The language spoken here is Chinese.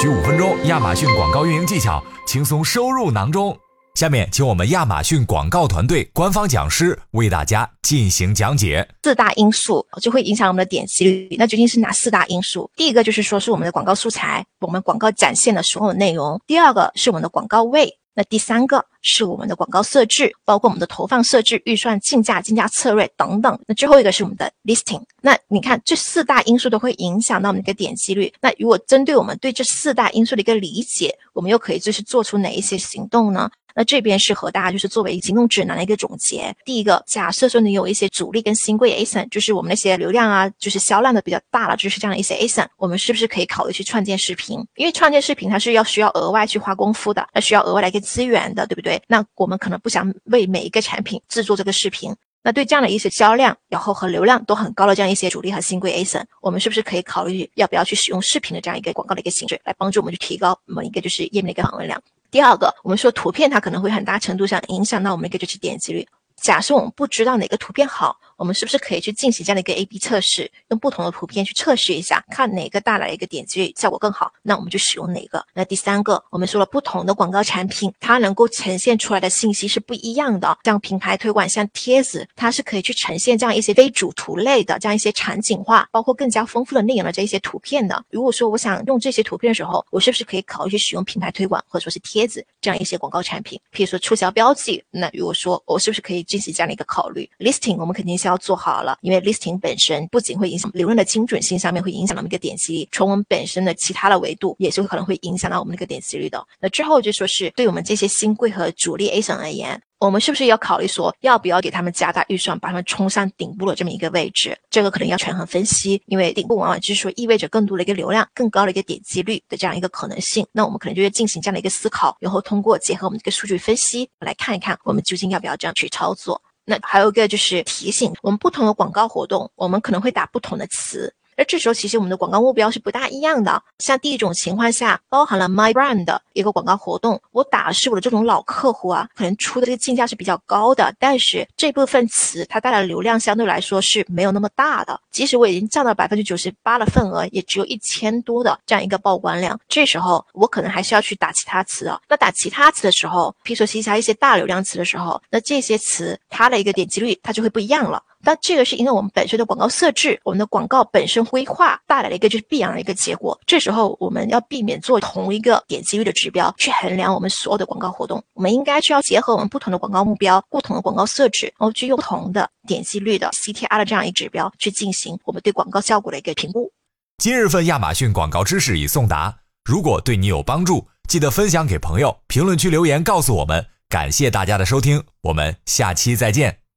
需五分钟，亚马逊广告运营技巧轻松收入囊中。下面，请我们亚马逊广告团队官方讲师为大家进行讲解。四大因素就会影响我们的点击率。那究竟是哪四大因素？第一个就是说是我们的广告素材，我们广告展现的所有内容。第二个是我们的广告位。那第三个是我们的广告设置，包括我们的投放设置、预算、竞价、竞价策略等等。那最后一个是我们的 listing。那你看，这四大因素都会影响到我们的一个点击率。那如果针对我们对这四大因素的一个理解，我们又可以就是做出哪一些行动呢？那这边是和大家就是作为行动指南的一个总结。第一个，假设说你有一些主力跟新贵 ASIN，就是我们那些流量啊，就是销量的比较大了，就是这样的一些 ASIN，我们是不是可以考虑去创建视频？因为创建视频它是要需要额外去花功夫的，它需要额外的一个资源的，对不对？那我们可能不想为每一个产品制作这个视频。那对这样的一些销量，然后和流量都很高的这样一些主力和新贵 ASIN，我们是不是可以考虑要不要去使用视频的这样一个广告的一个形式，来帮助我们去提高我们一个就是页面的一个访问量？第二个，我们说图片它可能会很大程度上影响到我们一个就是点击率。假设我们不知道哪个图片好，我们是不是可以去进行这样的一个 A/B 测试，用不同的图片去测试一下，看哪个带来一个点击率效果更好，那我们就使用哪个。那第三个，我们说了不同的广告产品，它能够呈现出来的信息是不一样的。像品牌推广，像贴子，它是可以去呈现这样一些非主图类的这样一些场景化，包括更加丰富的内容的这一些图片的。如果说我想用这些图片的时候，我是不是可以考虑去使用品牌推广或者说是贴子这样一些广告产品？譬如说促销标记，那如果说我是不是可以进行这样的一个考虑？listing 我们肯定想要做好了。因为 listing 本身不仅会影响流量的精准性上面，会影响到我们一个点击率，从我们本身的其他的维度，也是可能会影响到我们那个点击率的。那之后就说是对我们这些新贵和主力 A 省而言，我们是不是要考虑说，要不要给他们加大预算，把他们冲上顶部的这么一个位置？这个可能要权衡分析，因为顶部往往就是说意味着更多的一个流量、更高的一个点击率的这样一个可能性。那我们可能就要进行这样的一个思考，然后通过结合我们这个数据分析来看一看，我们究竟要不要这样去操作。那还有一个就是提醒，我们不同的广告活动，我们可能会打不同的词。而这时候，其实我们的广告目标是不大一样的。像第一种情况下，包含了 My Brand 的一个广告活动，我打的是我的这种老客户啊，可能出的这个竞价是比较高的，但是这部分词它带来的流量相对来说是没有那么大的。即使我已经占到百分之九十八的份额，也只有一千多的这样一个曝光量。这时候我可能还是要去打其他词啊。那打其他词的时候，譬如说其他一些大流量词的时候，那这些词它的一个点击率它就会不一样了。那这个是因为我们本身的广告设置，我们的广告本身规划带来了一个就是必然的一个结果。这时候我们要避免做同一个点击率的指标去衡量我们所有的广告活动，我们应该需要结合我们不同的广告目标、不同的广告设置，然后去用不同的点击率的 CTR 的这样一指标去进行我们对广告效果的一个评估。今日份亚马逊广告知识已送达，如果对你有帮助，记得分享给朋友，评论区留言告诉我们。感谢大家的收听，我们下期再见。